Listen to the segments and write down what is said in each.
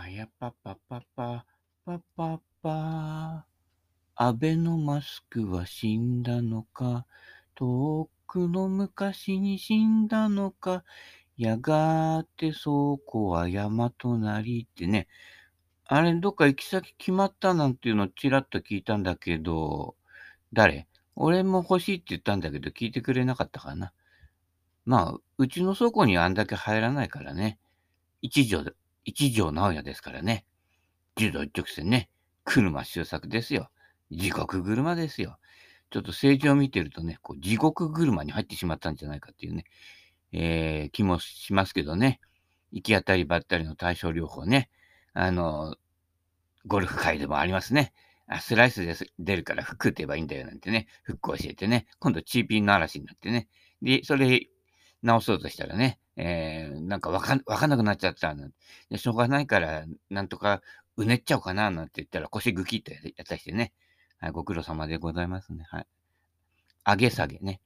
はやぱぱぱぱ、ぱぱぱ。安倍のマスクは死んだのか、遠くの昔に死んだのか、やがて倉庫は山となりってね。あれ、どっか行き先決まったなんていうのちらっと聞いたんだけど、誰？俺も欲しいって言ったんだけど聞いてくれなかったかな。まあ、うちの倉庫にはあんだけ入らないからね。一条、一条直也ですからね。柔道一直線ね。車周作ですよ。地獄車ですよ。ちょっと政治を見てるとね、こう地獄車に入ってしまったんじゃないかっていうね、えー、気もしますけどね。行き当たりばったりの対症療法ね。あの、ゴルフ界でもありますね。あスライスで出るから服打てばいいんだよなんてね、フック教えてね、今度チーピンの嵐になってね。で、それ直そうとしたらね、えー、なんかわかわかんなくなっちゃったなで。しょうがないから、なんとかうねっちゃおうかななんて言ったら腰ぐきっとやったりしてね。はい、ご苦労様でございますね。はい。上げ下げね。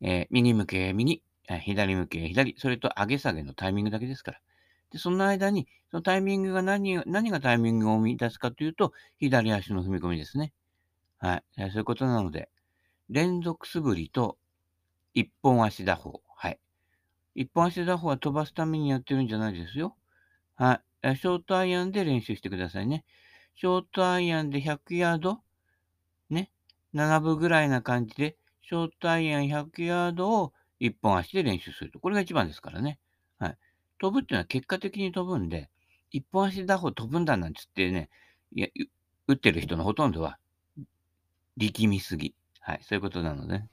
えー、右向け右、左向け左、それと上げ下げのタイミングだけですから。で、その間に、そのタイミングが何何がタイミングを生み出すかというと、左足の踏み込みですね。はい。そういうことなので、連続素振りと一本足打法。一本足打法は飛ばすためにやってるんじゃないですよ。はい。ショートアイアンで練習してくださいね。ショートアイアンで100ヤードね。7分ぐらいな感じで、ショートアイアン100ヤードを一本足で練習すると。これが一番ですからね。はい。飛ぶっていうのは結果的に飛ぶんで、一本足打法飛ぶんだなんつってね、いや、打ってる人のほとんどは力みすぎ。はい。そういうことなので、ね、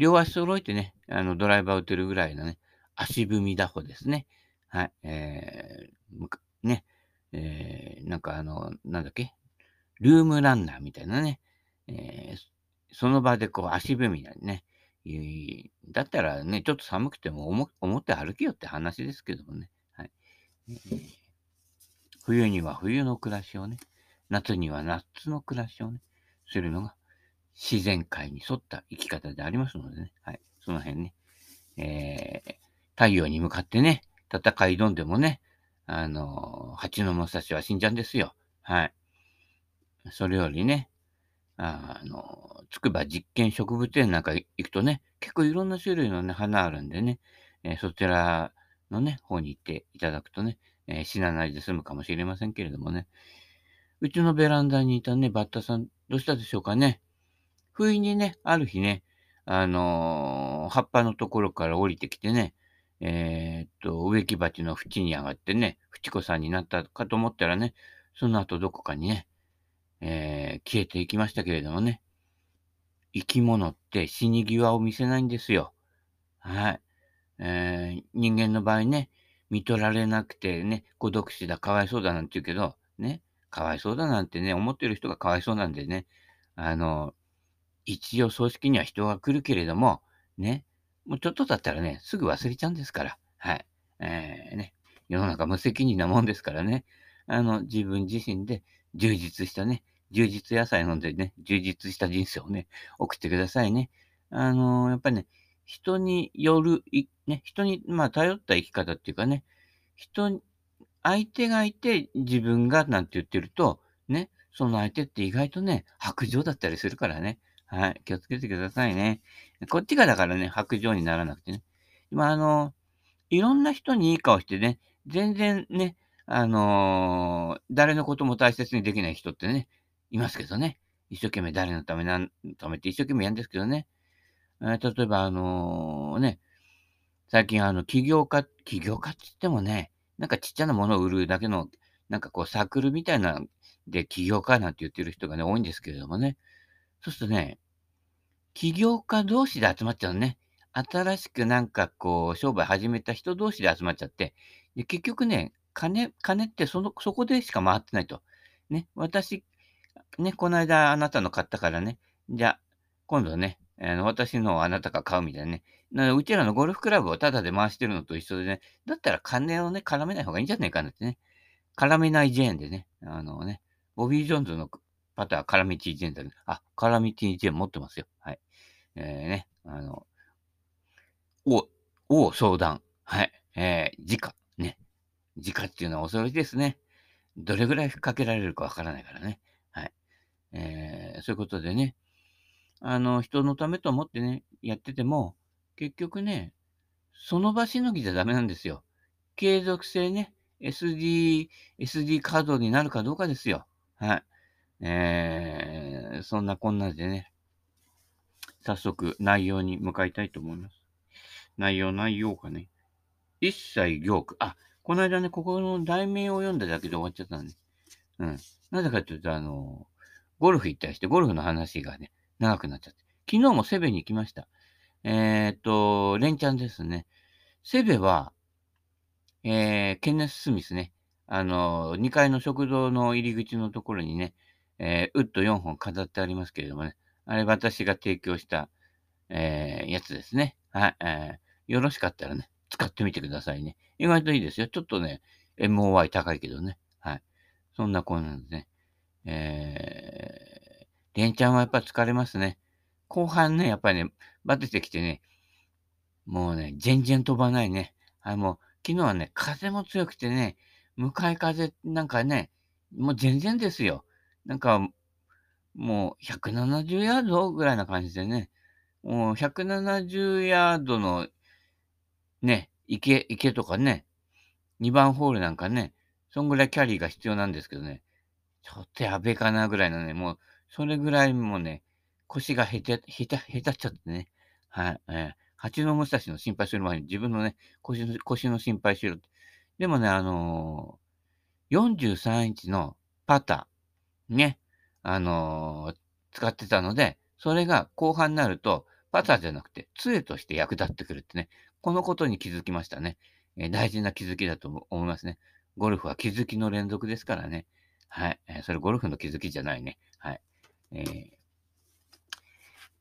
両足揃えてね、あの、ドライバー打てるぐらいのね、足踏み打法ですね。はい。えー、ね、えー、なんかあの、なんだっけ？ルームランナーみたいなね、えー、その場でこう足踏みなね、だったらね、ちょっと寒くても思って歩けよって話ですけどもね。はい、冬には冬の暮らしをね、夏には夏の暮らしをね、するのが自然界に沿った生き方でありますのでね。はい。その辺ね。えー、太陽に向かってね、戦い挑んでもね、あの、蜂の武蔵は死んじゃうんですよ。はい。それよりね、あの、筑波実験植物園なんか行くとね、結構いろんな種類のね、花あるんでね、えー、そちらのね、方に行っていただくとね、えー、死なないで済むかもしれませんけれどもね。うちのベランダにいたね、バッタさん、どうしたでしょうかね。不意にね、ある日ね、あのー、葉っぱのところから降りてきてね、えー、っと、植木鉢の縁に上がってね、フチ子さんになったかと思ったらね、その後どこかにね、えー、消えていきましたけれどもね。生き物って死に際を見せないんですよ。はい。えー、人間の場合ね、見取られなくてね、孤独死だ、かわいそうだなんて言うけど、ね、かわいそうだなんてね、思ってる人がかわいそうなんでね、あの、一応葬式には人が来るけれども、ね、もうちょっとだったらね、すぐ忘れちゃうんですから、はい。えー、ね、世の中無責任なもんですからね、あの、自分自身で充実したね、充実野菜飲んでね、充実した人生をね、送ってくださいね。あのー、やっぱりね、人による、ね、人に、まあ、頼った生き方っていうかね、人、相手がいて自分がなんて言ってると、ね、その相手って意外とね、白状だったりするからね。はい。気をつけてくださいね。こっちがだからね、白状にならなくてね。今、あの、いろんな人にいい顔してね、全然ね、あのー、誰のことも大切にできない人ってね、いますけどね。一生懸命誰のため、何のためって一生懸命やるんですけどね。えー、例えば、あのー、ね、最近あの、起業家、起業家って言ってもね、なんかちっちゃなものを売るだけの、なんかこうサークルみたいなで起業家なんて言ってる人がね、多いんですけれどもね。そうするとね、起業家同士で集まっちゃうのね。新しくなんかこう、商売始めた人同士で集まっちゃって、で結局ね、金、金ってその、そこでしか回ってないと。ね、私、ね、この間あなたの買ったからね、じゃあ、今度ね、あの私のあなたが買うみたいなね。なうちらのゴルフクラブをタダで回してるのと一緒でね、だったら金をね、絡めない方がいいんじゃないかなってね。絡めないジェーンでね、あのね、ボビー・ジョーンズのパター、カラミティ・ジェンだね。あ、カラミティ・ジェン持ってますよ。はい。えー、ね、あの、お、お相談。はい。えー、直。時価っていうのは恐ろしいですね。どれぐらいかけられるかわからないからね。はい。えー、そういうことでね、あの、人のためと思ってね、やってても、結局ね、その場しのぎじゃダメなんですよ。継続性ね、SD、SD カードになるかどうかですよ。はい。えー、そんなこんなでね、早速内容に向かいたいと思います。内容、内容かね。一切行句。あ、この間ね、ここの題名を読んだだけで終わっちゃったんで。うん。なぜかというと、あの、ゴルフ行ったりして、ゴルフの話がね、長くなっちゃって。昨日もセベに行きました。えー、っと、レンチャンですね。セベは、えー、ケネス・スミスね。あの、2階の食堂の入り口のところにね、えー、ウッド4本飾ってありますけれどもね。あれ私が提供した、えー、やつですね。はい、えー。よろしかったらね、使ってみてくださいね。意外といいですよ。ちょっとね、MOY 高いけどね。はい。そんなこんなんですね。えー、レンちゃんはやっぱ疲れますね。後半ね、やっぱりね、バテてきてね、もうね、全然飛ばないね。はい、もう、昨日はね、風も強くてね、向かい風なんかね、もう全然ですよ。なんか、もう170ヤードぐらいな感じでね、もう170ヤードのね、池、池とかね、2番ホールなんかね、そんぐらいキャリーが必要なんですけどね、ちょっとやべえかなぐらいのね、もう、それぐらいもうね、腰がへて、へた、へたっちゃってね、はい、えー、蜂の武蔵の心配する前に自分のね、腰の、腰の心配しろ。でもね、あのー、43インチのパター、ね、あのー、使ってたので、それが後半になると、パターじゃなくて、杖として役立ってくるってね、このことに気づきましたね。えー、大事な気づきだと思いますね。ゴルフは気づきの連続ですからね。はい。えー、それゴルフの気づきじゃないね。はい。えー、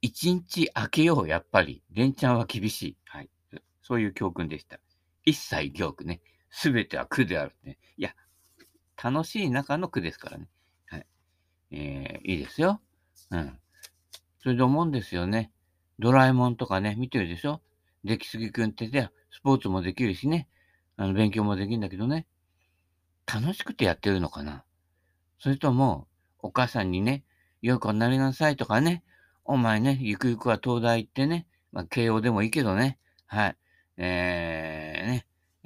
一日明けよう、やっぱり。連チャンは厳しい。はい。そういう教訓でした。一切行句ね。すべては苦であるね。いや、楽しい中の苦ですからね。えー、いいですよ。うん。それで思うんですよね。ドラえもんとかね、見てるでしょ？出来すぎくんってで、スポーツもできるしね、あの、勉強もできるんだけどね、楽しくてやってるのかな？それとも、お母さんにね、よくなりなさいとかね、お前ね、ゆくゆくは東大行ってね、まあ、慶応でもいいけどね、はい、えー、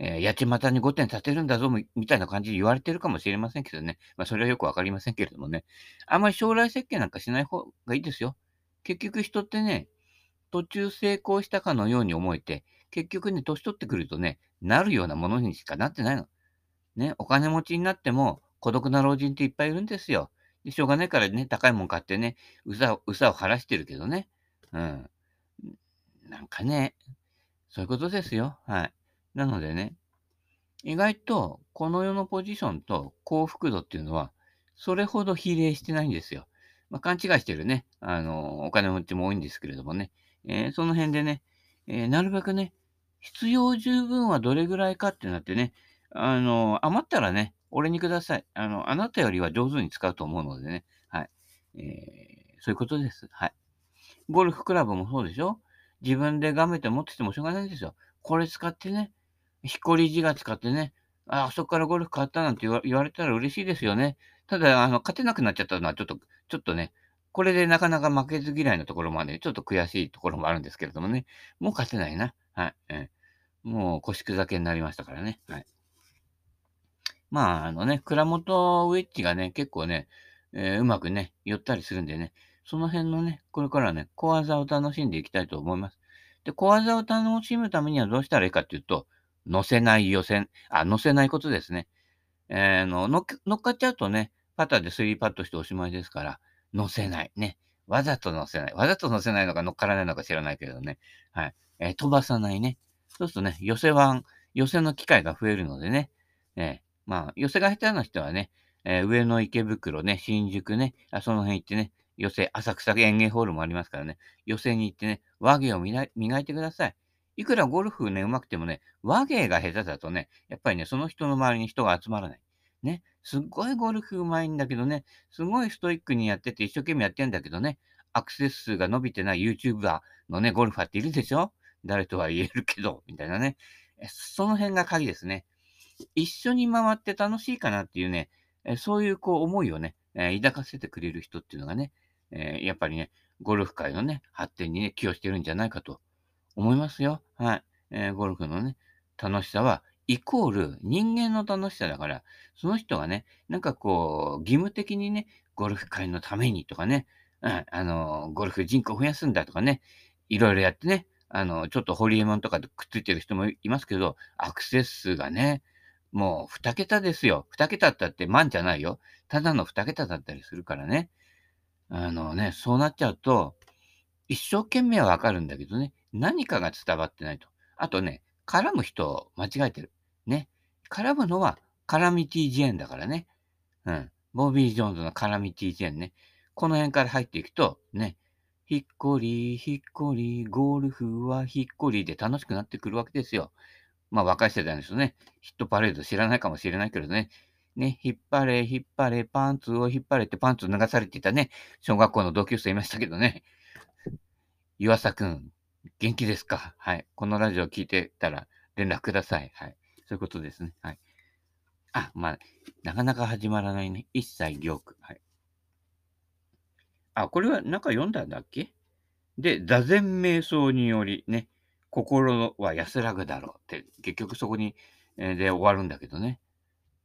えー、やちまたに5点立てるんだぞ、みたいな感じで言われてるかもしれませんけどね。まあ、それはよくわかりませんけれどもね。あんまり将来設計なんかしない方がいいですよ。結局人ってね、途中成功したかのように思えて、結局ね、年取ってくるとね、なるようなものにしかなってないの。ね、お金持ちになっても孤独な老人っていっぱいいるんですよ。でしょうがないからね、高いもん買ってね、うさうさを晴らしてるけどね。うん。なんかね、そういうことですよ。はい。なのでね、意外とこの世のポジションと幸福度っていうのは、それほど比例してないんですよ。まあ、勘違いしてるね、あの、お金持ちも多いんですけれどもね。えー、その辺でね、えー、なるべくね、必要十分はどれぐらいかってなってね、あの、余ったらね、俺にください。あの、あなたよりは上手に使うと思うのでね。はい。えー、そういうことです。はい。ゴルフクラブもそうでしょ？自分で画面って持っててもしょうがないんですよ。これ使ってね、ひっこり字が使ってね、あ、あそこからゴルフ買ったなんて言われたら嬉しいですよね。ただ、あの、勝てなくなっちゃったのはちょっと、ちょっとね、これでなかなか負けず嫌いなところまで、ちょっと悔しいところもあるんですけれどもね。もう勝てないな。はい。えー、もう腰砕けになりましたからね。はい。まあ、あのね、蔵元ウェッジがね、結構ね、えー、うまくね、寄ったりするんでね、その辺のね、これからね、小技を楽しんでいきたいと思います。で、小技を楽しむためにはどうしたらいいかっていうと、乗せない予選、あ、乗せないことですね。えー、の乗っかっちゃうとね、パターでスリーパットしておしまいですから、乗せない。ね。わざと乗せない。わざと乗せないのか乗っからないのか知らないけどね。はい。えー、飛ばさないね。そうするとね、寄せ湾、寄せの機会が増えるのでね。えー、まあ、寄せが下手な人はね、えー、上野池袋ね、新宿ね、あその辺行ってね、寄せ、浅草園芸ホールもありますからね、寄せに行ってね、和芸を磨いてください。いくらゴルフね、上手くてもね、和芸が下手だとね、やっぱりね、その人の周りに人が集まらない。ね、すっごいゴルフ上手いんだけどね、すごいストイックにやってて一生懸命やってんだけどね、アクセス数が伸びてない YouTuber のね、ゴルファーっているでしょ？誰とは言えるけど、みたいなね。その辺が鍵ですね。一緒に回って楽しいかなっていうね、そういうこう思いをね、抱かせてくれる人っていうのがね、やっぱりね、ゴルフ界のね、発展にね、寄与してるんじゃないかと思いますよ。はい。えー、ゴルフのね、楽しさは、イコール人間の楽しさだから、その人がね、なんかこう、義務的にね、ゴルフ界のためにとかね、うん、あの、ゴルフ人口増やすんだとかね、いろいろやってね、あの、ちょっとホリエモンとかでくっついてる人もいますけど、アクセス数がね、もう2桁ですよ。2桁ったって万じゃないよ。ただの2桁だったりするからね。あのね、そうなっちゃうと、一生懸命はわかるんだけどね、何かが伝わってないと。あとね、絡む人を間違えてる。ね。絡むのはカラミティ・ジェーンだからね。うん。ボビー・ジョーンズのカラミティ・ジェーンね。この辺から入っていくと、ね。ひっこり、ひっこり、ゴルフはひっこりで楽しくなってくるわけですよ。まあ若い世代の人ね、ヒットパレード知らないかもしれないけどね。ね、引っ張れ、引っ張れ、パンツを引っ張れってパンツを脱がされていたね、小学校の同級生いましたけどね。岩佐くん、元気ですか？はい。このラジオ聞いてたら連絡ください。はい。そういうことですね。はい。あ、まあ、なかなか始まらないね。一切行句。はい。あ、これは中読んだんだっけ？で、座禅瞑想によりね、心は安らぐだろうって、結局そこに、えー、で終わるんだけどね。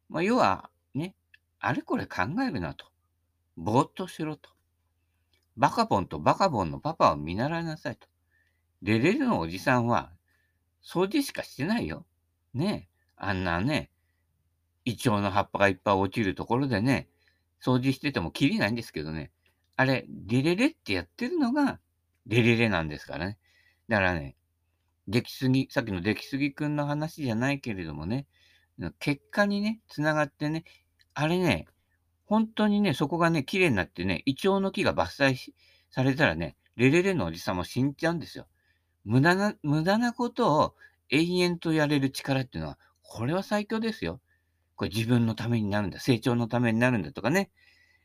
まあ、要は、ね、あれこれ考えるなと。ぼーっとしろと。バカボンとバカボンのパパを見習いなさいと。レレレのおじさんは、掃除しかしてないよ。ねえ。あんなね、イチョウの葉っぱがいっぱい落ちるところでね、掃除しててもきりないんですけどね。あれ、レレレってやってるのが、レレレなんですからね。だからね、出来すぎ、さっきの出来すぎくんの話じゃないけれどもね、結果にね、つながってね、あれね、本当にね、そこがね、綺麗になってね、イチョウの木が伐採されたらね、レレレのおじさんも死んじゃうんですよ。無駄な、無駄なことを永遠とやれる力っていうのは、これは最強ですよ。これ自分のためになるんだ、成長のためになるんだとかね、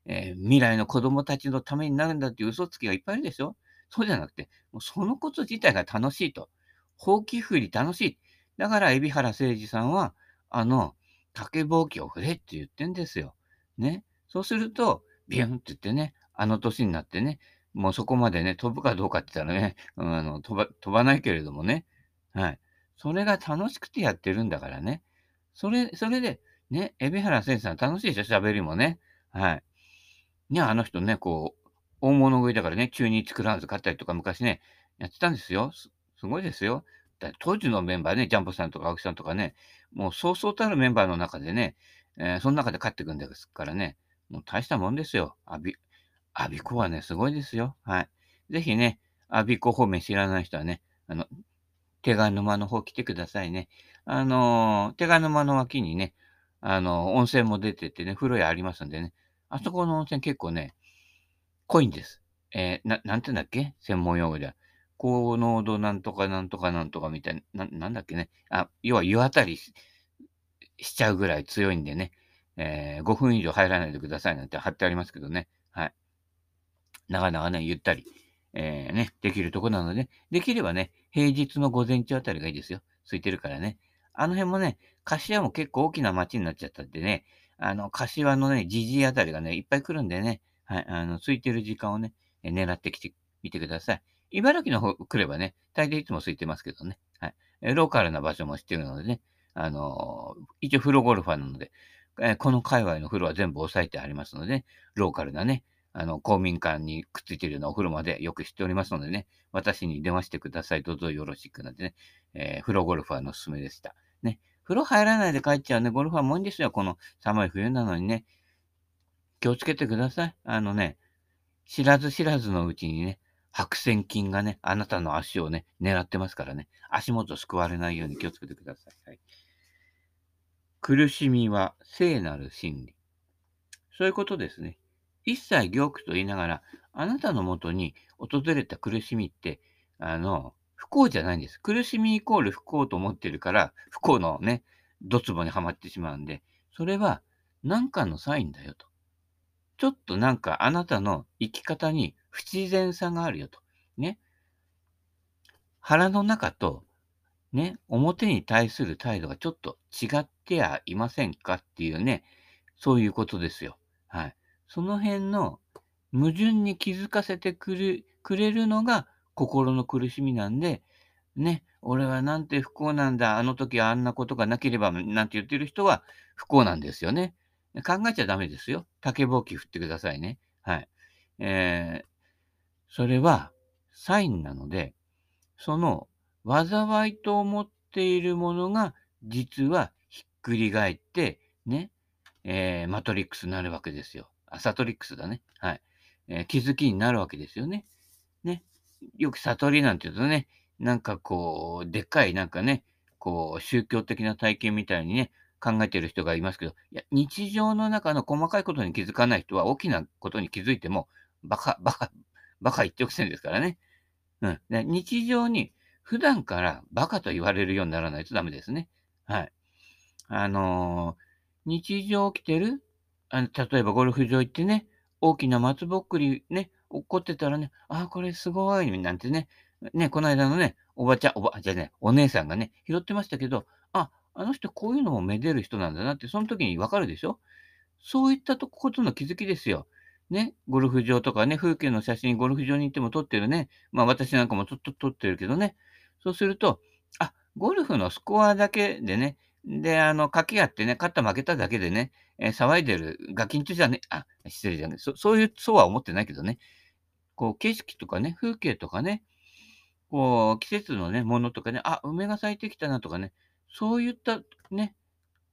えー、未来の子供たちのためになるんだっていう嘘つきがいっぱいいるでしょそうじゃなくて、もうそのこと自体が楽しいと。ほうき振り楽しい。だから、海老原誠二さんは、あの、竹ぼうきを振れって言ってんですよ。ね。そうすると、ビュンって言ってね、あの年になってね、もうそこまでね、飛ぶかどうかって言ったらね、あの飛ば飛ばないけれどもね、はい。それが楽しくてやってるんだからね。それ、それで、ね、海老原先生楽しいでしょ、喋りもね。はい。ね、あの人ね、こう、大物食いだからね、中日クラウンズ買ったりとか昔ね、やってたんですよ。すごいですよ。当時のメンバーね、ジャンボさんとか青木さんとかね、もうそうそうたるメンバーの中でね、えー、その中で勝っていくんですからね、もう大したもんですよ。アビコはね、すごいですよ。はい。ぜひね、アビコ方面知らない人はね、あの、手賀沼の方来てくださいね。あのー、手賀沼の脇にね、あのー、温泉も出ててね、風呂屋ありますんでね、あそこの温泉結構ね、濃いんです。えー、な、なんて言うんだっけ？専門用語では。高濃度なんとかなんとかなんとかみたいな、ななんだっけね？あ、要は湯あたりしちゃうぐらい強いんでね、えー、5分以上入らないでくださいなんて貼ってありますけどね。はい。なかなかね、ゆったり、えー、ね、できるとこなので、できればね、平日の午前中あたりがいいですよ。空いてるからね。あの辺もね、柏も結構大きな街になっちゃったんでね、あの、柏のね、じじいあたりがね、いっぱい来るんでね、はい、あの、空いてる時間をね、狙ってきてみてください。茨城の方来ればね、大抵いつも空いてますけどね。はい。ローカルな場所も知ってるのでね、あの、一応風呂ゴルファーなので、えこの界隈の風呂は全部押さえてありますので、ローカルなね、あの、公民館にくっついてるようなお風呂までよく知っておりますのでね、私に電話してください。どうぞよろしくなんでね、えー、風呂ゴルファーのおすすめでした。ね、風呂入らないで帰っちゃうね、ゴルファーもいいんですよ。この寒い冬なのにね。気をつけてください。あのね、知らず知らずのうちにね、白癬菌がね、あなたの足をね、狙ってますからね、足元すくわれないように気をつけてください。はい、苦しみは聖なる真理。そういうことですね。一切行苦と言いながら、あなたのもとに訪れた苦しみって、あの、不幸じゃないんです。苦しみイコール不幸と思ってるから、不幸のね、ドツボにはまってしまうんで、それは何かのサインだよと。ちょっとなんかあなたの生き方に不自然さがあるよと。ね。腹の中とね、表に対する態度がちょっと違ってはいませんかっていうね、そういうことですよ。はい。その辺の矛盾に気づかせてくるくれるのが心の苦しみなんで、ね、俺はなんて不幸なんだ、あの時あんなことがなければなんて言ってる人は不幸なんですよね。考えちゃダメですよ。竹ぼうき振ってくださいね。はい。えー、それはサインなので、その災いと思っているものが実はひっくり返って、ね、えー、マトリックスになるわけですよ。あ、サトリックスだね。はい。えー、気づきになるわけですよね。ね。よく悟りなんて言うとね、なんかこう、でっかいなんかね、こう、宗教的な体験みたいにね、考えてる人がいますけど、いや、日常の中の細かいことに気づかない人は大きなことに気づいても、バカ、バカ、バカ一直線ですからね。うん。日常に普段からバカと言われるようにならないとダメですね。はい。あのー、日常起きてるあの例えばゴルフ場行ってね、大きな松ぼっくりね、落っこってたらね、ああ、これすごい、なんてね、ね、この間のね、おばちゃん、おば、じゃね、お姉さんがね、拾ってましたけど、あ、あの人こういうのもめでる人なんだなって、その時にわかるでしょ？そういったとことの気づきですよ。ね、ゴルフ場とかね、風景の写真、ゴルフ場に行っても撮ってるね。まあ私なんかも撮撮ってるけどね。そうすると、あ、ゴルフのスコアだけでね、で、あの、掛け合ってね、勝った負けただけでね、えー、騒いでるガキンチじゃね、あ、失礼じゃねそ、そういう、そうは思ってないけどね。こう、景色とかね、風景とかね、こう、季節のね、ものとかね、あ、梅が咲いてきたなとかね、そういったね、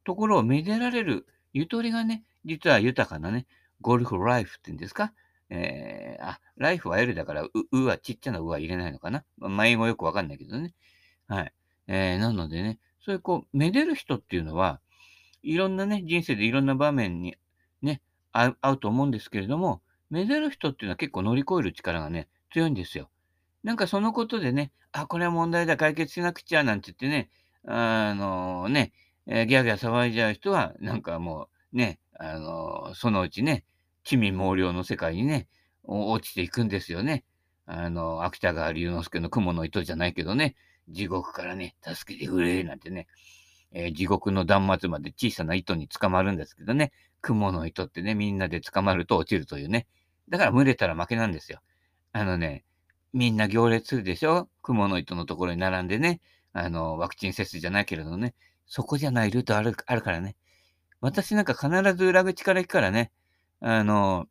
ところをめでられるゆとりがね、実は豊かなね、ゴルフライフって言うんですか？えー、あ、ライフは L だから、う、うはちっちゃなうは入れないのかな？まあ、英語よくわかんないけどね。はい。えー、なのでね、そういうこう、めでる人っていうのは、いろんなね、人生でいろんな場面にね、合うと思うんですけれども、めでる人っていうのは結構乗り越える力がね、強いんですよ。なんかそのことでね、あ、これは問題だ、解決しなくちゃ、なんて言ってね、あのね、えー、ギャーギャー騒いじゃう人は、なんかもうね、あのそのうちね、地味猛量の世界にね、落ちていくんですよね。あの、芥川龍之介の雲の糸じゃないけどね、地獄からね、助けてくれ、なんてね、えー、地獄の断末まで小さな糸に捕まるんですけどね、雲の糸ってね、みんなで捕まると落ちるというね。だから群れたら負けなんですよ。あのね、みんな行列するでしょ？雲の糸のところに並んでね、あの、ワクチン接種じゃないけれどね、そこじゃないルートあるあるからね。私なんか必ず裏口から行くからね、あの、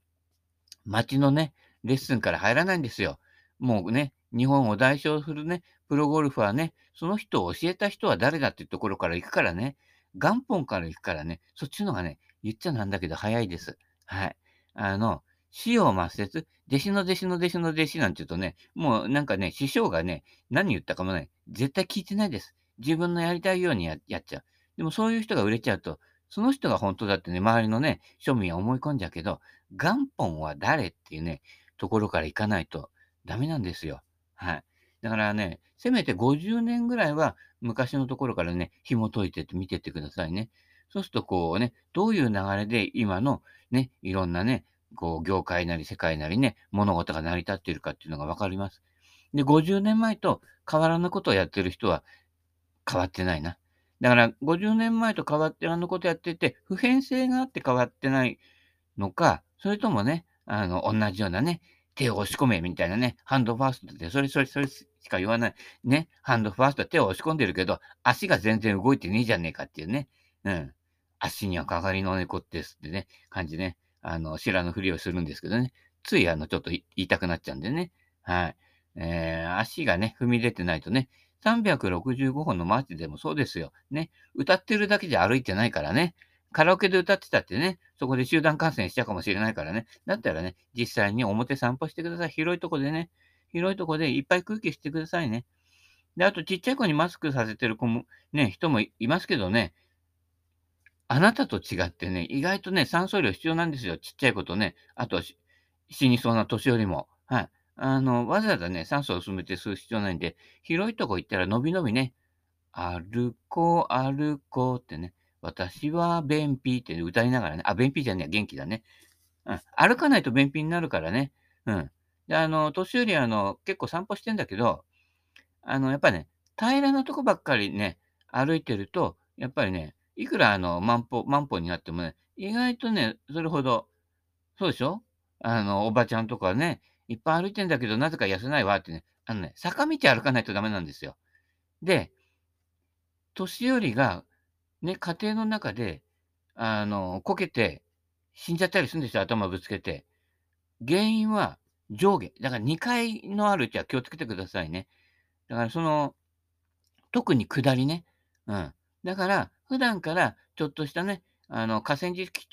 街のね、レッスンから入らないんですよ。もうね、日本を代表するね、プロゴルファーね、その人を教えた人は誰だっていうところから行くからね、元本から行くからね、そっちのがね、言っちゃなんだけど早いです。はい。あの、死を抹殺、弟子の弟子の弟子の弟子なんて言うとね、もうなんかね、師匠がね、何言ったかもね、絶対聞いてないです。自分のやりたいようにやっちゃう。でもそういう人が売れちゃうと、その人が本当だってね、周りのね、庶民は思い込んじゃうけど、元本は誰っていうね、ところから行かないとダメなんですよ。はい。だからね、せめて50年ぐらいは昔のところからね、紐解いてて見てってくださいね。そうするとこうね、どういう流れで今のね、いろんなね、こう業界なり世界なりね、物事が成り立っているかっていうのがわかります。で、50年前と変わらぬことをやってる人は変わってないな。だから50年前と変わってあのことやってて、普遍性があって変わってないのか、それともね、あの、同じようなね、手を押し込めみたいなね、ハンドファーストって、それそれそれしか言わない。ね、ハンドファースト手を押し込んでるけど、足が全然動いてねえじゃねえかっていうね。うん。足にはかかりの猫ですってね、感じね。あの、知らぬふりをするんですけどね。ついあの、ちょっと言いたくなっちゃうんでね。はい。えー、足がね、踏み出てないとね、365本のマーチでもそうですよ。ね。歌ってるだけじゃ歩いてないからね。カラオケで歌ってたってね、そこで集団感染しちゃうかもしれないからね。だったらね、実際に表散歩してください。広いとこでね。広いとこでいっぱい空気してくださいね。で、あとちっちゃい子にマスクさせてる子も、ね、人もいますけどね、あなたと違ってね、意外とね、酸素量必要なんですよ。ちっちゃい子とね、あと死にそうな年寄りも。はい。あの、わざわざね、酸素を薄めて吸う必要ないんで、広いとこ行ったらのびのびね、歩こう、歩こうってね、私は便秘って歌いながらね、あ、便秘じゃねえ、元気だね。うん。歩かないと便秘になるからね。うん。で、あの、年寄りあの、結構散歩してんだけど、あの、やっぱね、平らなとこばっかりね、歩いてると、やっぱりね、いくらあの、万歩、万歩になってもね、意外とね、それほど、そうでしょ？あの、おばちゃんとかね、いっぱい歩いてんだけど、なぜか痩せないわってね、あのね、坂道歩かないとダメなんですよ。で、年寄りが、ね、家庭の中で、あの、こけて死んじゃったりするんですよ、頭ぶつけて。原因は上下。だから2階のあるうちは気をつけてくださいね。だからその、特に下りね。うん。だから、普段からちょっとしたね、あの、河川敷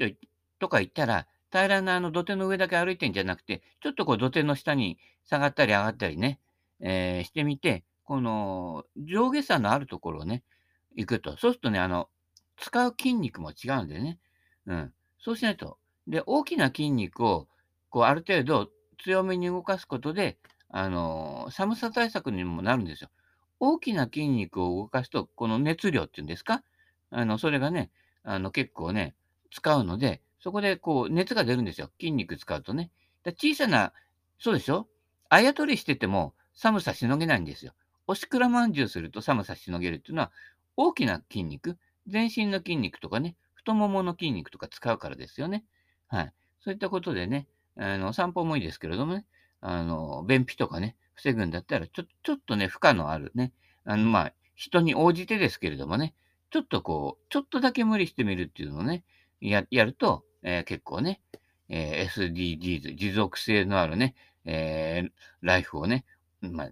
とか行ったら、平らなあの土手の上だけ歩いてんじゃなくて、ちょっとこう土手の下に下がったり上がったりね、えー、してみて、この上下差のあるところをね、行くと。そうするとね、あの、使う筋肉も違うんでね。うん。そうしないと。で、大きな筋肉を、こう、ある程度強めに動かすことで、あの、寒さ対策にもなるんですよ。大きな筋肉を動かすと、この熱量っていうんですか？あの、それがね、あの、結構ね、使うので、そこでこう、熱が出るんですよ。筋肉使うとね。だ小さな、そうでしょ？あやとりしてても寒さしのげないんですよ。おしくらまんじゅうすると寒さしのげるっていうのは、大きな筋肉、全身の筋肉とかね、太ももの筋肉とか使うからですよね。はい。そういったことでね、あの、散歩もいいですけれどもね、あの、便秘とかね、防ぐんだったら、ちょ、ちょっとね、負荷のあるね、あの、まあ、人に応じてですけれどもね、ちょっとこう、ちょっとだけ無理してみるっていうのをね、や、やると、えー、結構ね、えー、SDGs、持続性のあるね、えー、ライフをね、まあ、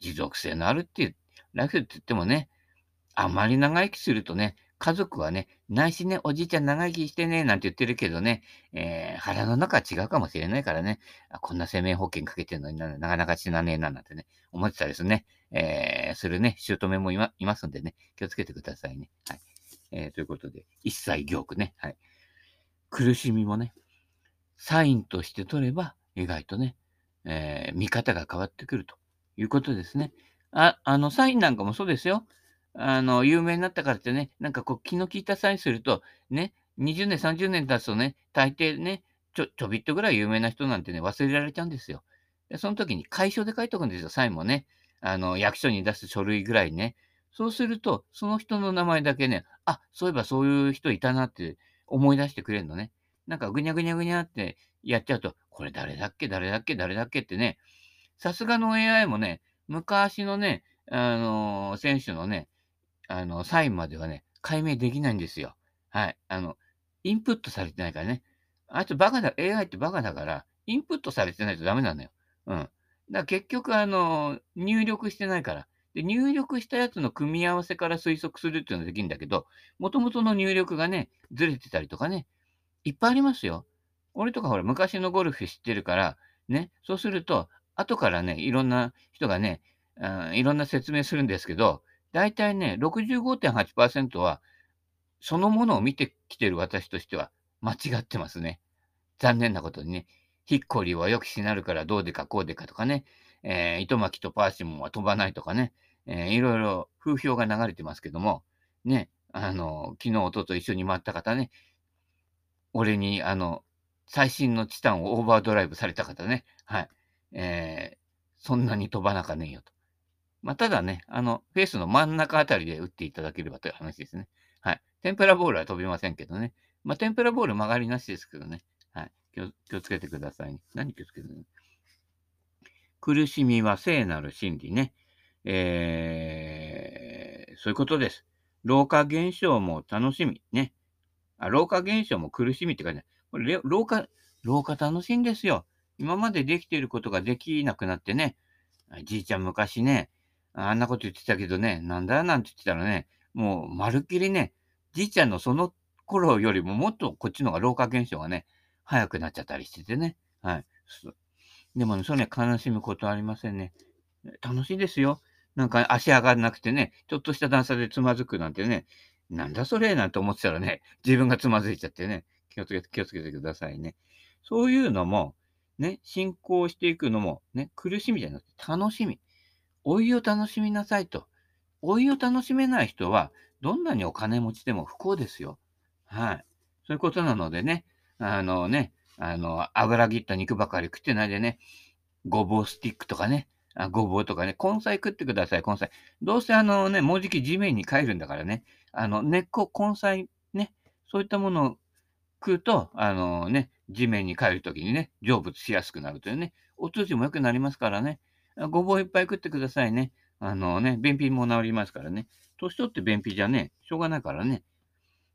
持続性のあるっていう、ライフって言ってもね、あまり長生きするとね、家族はね、ないしね、おじいちゃん長生きしてね、なんて言ってるけどね、えー、腹の中は違うかもしれないからね、あこんな生命保険かけてるのにななかなか死なねえな、なんてね、思ってたりすね、えー、するね、姑もいまいますんでね、気をつけてくださいね。はい。えー、ということで、一切行句ね、はい。苦しみもね、サインとして取れば、意外とね、えー、見方が変わってくるということですね。あ、あの、サインなんかもそうですよ。あの、有名になったからってね、なんかこう気の利いたサインすると、ね、20年、30年経つとね、大抵ね、ちょ、ちょびっとぐらい有名な人なんてね、忘れられちゃうんですよ。でその時に解消で書いとくんですよ、サインもね。あの、役所に出す書類ぐらいね。そうすると、その人の名前だけね、あ、そういえばそういう人いたなって思い出してくれるのね。なんかぐにゃぐにゃぐにゃってやっちゃうと、これ誰だっけ誰だっけ誰だっけってね、さすがの AI もね、昔のね、あのー、選手のね、あの、サインまではね、解明できないんですよ。はい。あの、インプットされてないからね。あいつバカだ、AI ってバカだから、インプットされてないとダメなのよ。うん。だから結局、あの、入力してないから。で、入力したやつの組み合わせから推測するっていうのはできるんだけど、元々の入力がね、ずれてたりとかね、いっぱいありますよ。俺とかほら、昔のゴルフ知ってるから、ね、そうすると、後からね、いろんな人がね、うん、いろんな説明するんですけど、大体ね、65.8%は、そのものを見てきてる私としては間違ってますね。残念なことにね。ヒッコリーは予期しなるからどうでかこうでかとかね、えー、糸巻きとパーシモンは飛ばないとかね、えー、いろいろ風評が流れてますけども、ね、あの、昨日、おとと一緒に回った方ね、俺に、あの、最新のチタンをオーバードライブされた方ね、はい、えー、そんなに飛ばなかねえよと。まあ、ただね、あの、フェースの真ん中あたりで打っていただければという話ですね。はい。天ぷらボールは飛びませんけどね。まあ、天ぷらボール曲がりなしですけどね。はい。気を気をつけてくださいね。何気をつけてるの？苦しみは聖なる真理ね。えー、そういうことです。老化現象も楽しみ。ね。あ、老化現象も苦しみって書いてある。これ、老化、老化楽しいんですよ。今までできていることができなくなってね。じいちゃん昔ね、あんなこと言ってたけどね、なんだなんて言ってたらね、もうまるっきりね、じいちゃんのその頃よりももっとこっちの方が老化現象がね、早くなっちゃったりしててね。はい。でもね、それね、悲しむことありませんね。楽しいですよ。なんか足上がらなくてね、ちょっとした段差でつまずくなんてね、なんだそれなんて思ってたらね、自分がつまずいちゃってね、気をつけて、気をつけてくださいね。そういうのも、ね、進行していくのも、ね、苦しみじゃなくて楽しみ。老いを楽しみなさいと。老いを楽しめない人は、どんなにお金持ちでも不幸ですよ。はい。そういうことなのでね、あのね、あの、油切った肉ばかり食ってないでね、ごぼうスティックとかね、あごぼうとかね、根菜食ってください、根菜。どうせあのね、もうじき地面に帰るんだからね、あの、根っこ、根菜、ね、そういったものを食うと、あのね、地面に帰るときにね、成仏しやすくなるというね、お通じも良くなりますからね、ごぼういっぱい食ってくださいね。あのね、便秘も治りますからね。年取って便秘じゃね、しょうがないからね。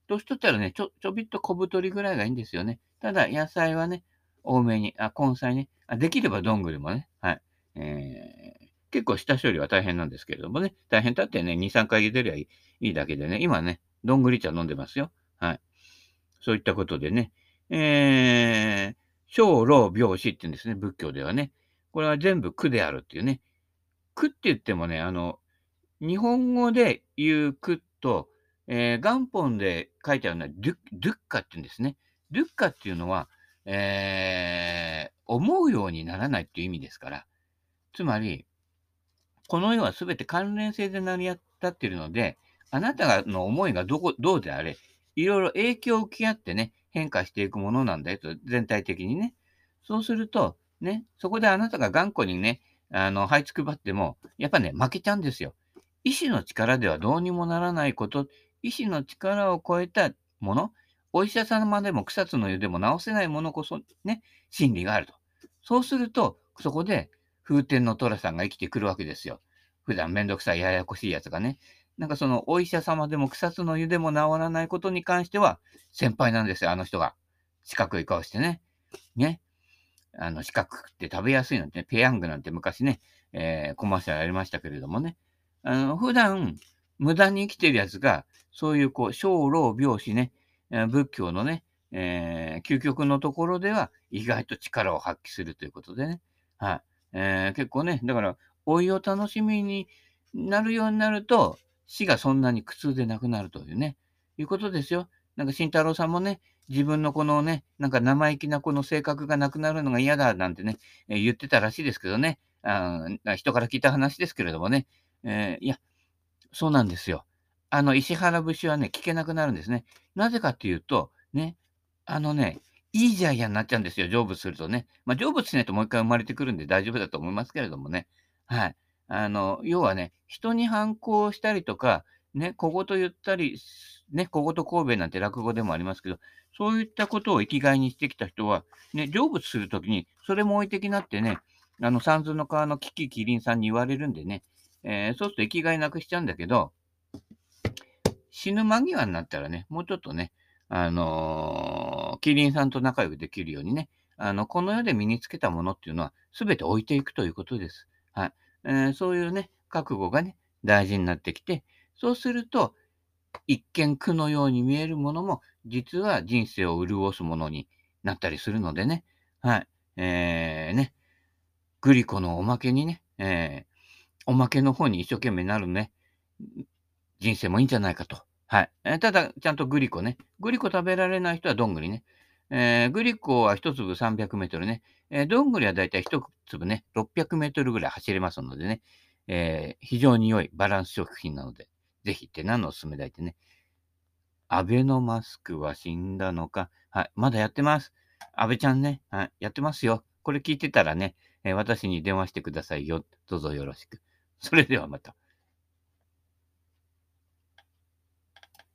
年取ったらね、ちょ、ちょびっと小太りぐらいがいいんですよね。ただ、野菜はね、多めに、あ、根菜ね。あできればどんぐりもね。はい。えー、結構下処理は大変なんですけれどもね。大変だってね、2、3回茹でりゃいいいいだけでね。今ね、どんぐり茶飲んでますよ。はい。そういったことでね。えー、小老病死って言うんですね。仏教ではね。これは全部苦であるっていうね。苦って言ってもね、あの、日本語で言う苦と、えー、元本で書いてあるのはドゥッカって言うんですね。ドゥッカっていうのは、えー、思うようにならないっていう意味ですから。つまり、この世はすべて関連性で成り立っているので、あなたの思いがどこ、どうであれ、いろいろ影響を受け合ってね、変化していくものなんだよと、全体的にね。そうすると、ね、そこであなたが頑固にね、あの、這いつくばっても、やっぱね、負けちゃうんですよ。意志の力ではどうにもならないこと、意志の力を超えたもの、お医者様でも草津の湯でも治せないものこそね、真理があると。そうすると、そこで風天の虎さんが生きてくるわけですよ。普段めんどくさいややこしいやつがね。なんかそのお医者様でも草津の湯でも治らないことに関しては先輩なんですよ、あの人が。四角い顔してね。ね。あの、四角くて食べやすいなんてね、ペヤングなんて昔ね、えー、コマーシャルやりましたけれどもね。あの、普段、無駄に生きてるやつが、そういうこう、小老病死ね、仏教のね、えー、究極のところでは意外と力を発揮するということでね。はい。えー、結構ね、だから、老いを楽しみになるようになると、死がそんなに苦痛でなくなるというね、いうことですよ。なんか慎太郎さんもね、自分のこのね、なんか生意気なこの性格がなくなるのが嫌だなんてね、えー、言ってたらしいですけどねあ、人から聞いた話ですけれどもね、えー、いや、そうなんですよ。あの、石原節はね、聞けなくなるんですね。なぜかっていうと、ね、あのね、いいジャイアンになっちゃうんですよ、成仏するとね。まあ、成仏しないともう一回生まれてくるんで大丈夫だと思いますけれどもね。はい。あの、要はね、人に反抗したりとか、ね、小言言ったり、ね、小言神戸なんて落語でもありますけど、そういったことを生きがいにしてきた人は、ね、成仏するときに、それも置いてきなってね、あの、三途の川のキキキリンさんに言われるんでね、えー、そうすると生きがいなくしちゃうんだけど、死ぬ間際になったらね、もうちょっとね、あのー、キリンさんと仲良くできるようにね、あの、この世で身につけたものっていうのは、すべて置いていくということです。はい。えー、そういうね、覚悟がね、大事になってきて、そうすると、一見苦のように見えるものも、実は人生を潤すものになったりするのでね。はい。えー、ね。グリコのおまけにね、えー、おまけの方に一生懸命なるね、人生もいいんじゃないかと。はい。えー、ただ、ちゃんとグリコね。グリコ食べられない人はどんぐりね。えー、グリコは一粒300メートルね。えー、どんぐりはだいたい一粒ね、600メートルぐらい走れますのでね、えー、非常に良いバランス食品なので、ぜひって何のおすすめだいってね。アベノマスクは死んだのか。はい。まだやってます。安倍ちゃんね。はい。やってますよ。これ聞いてたらね、えー、私に電話してくださいよ。どうぞよろしく。それではまた。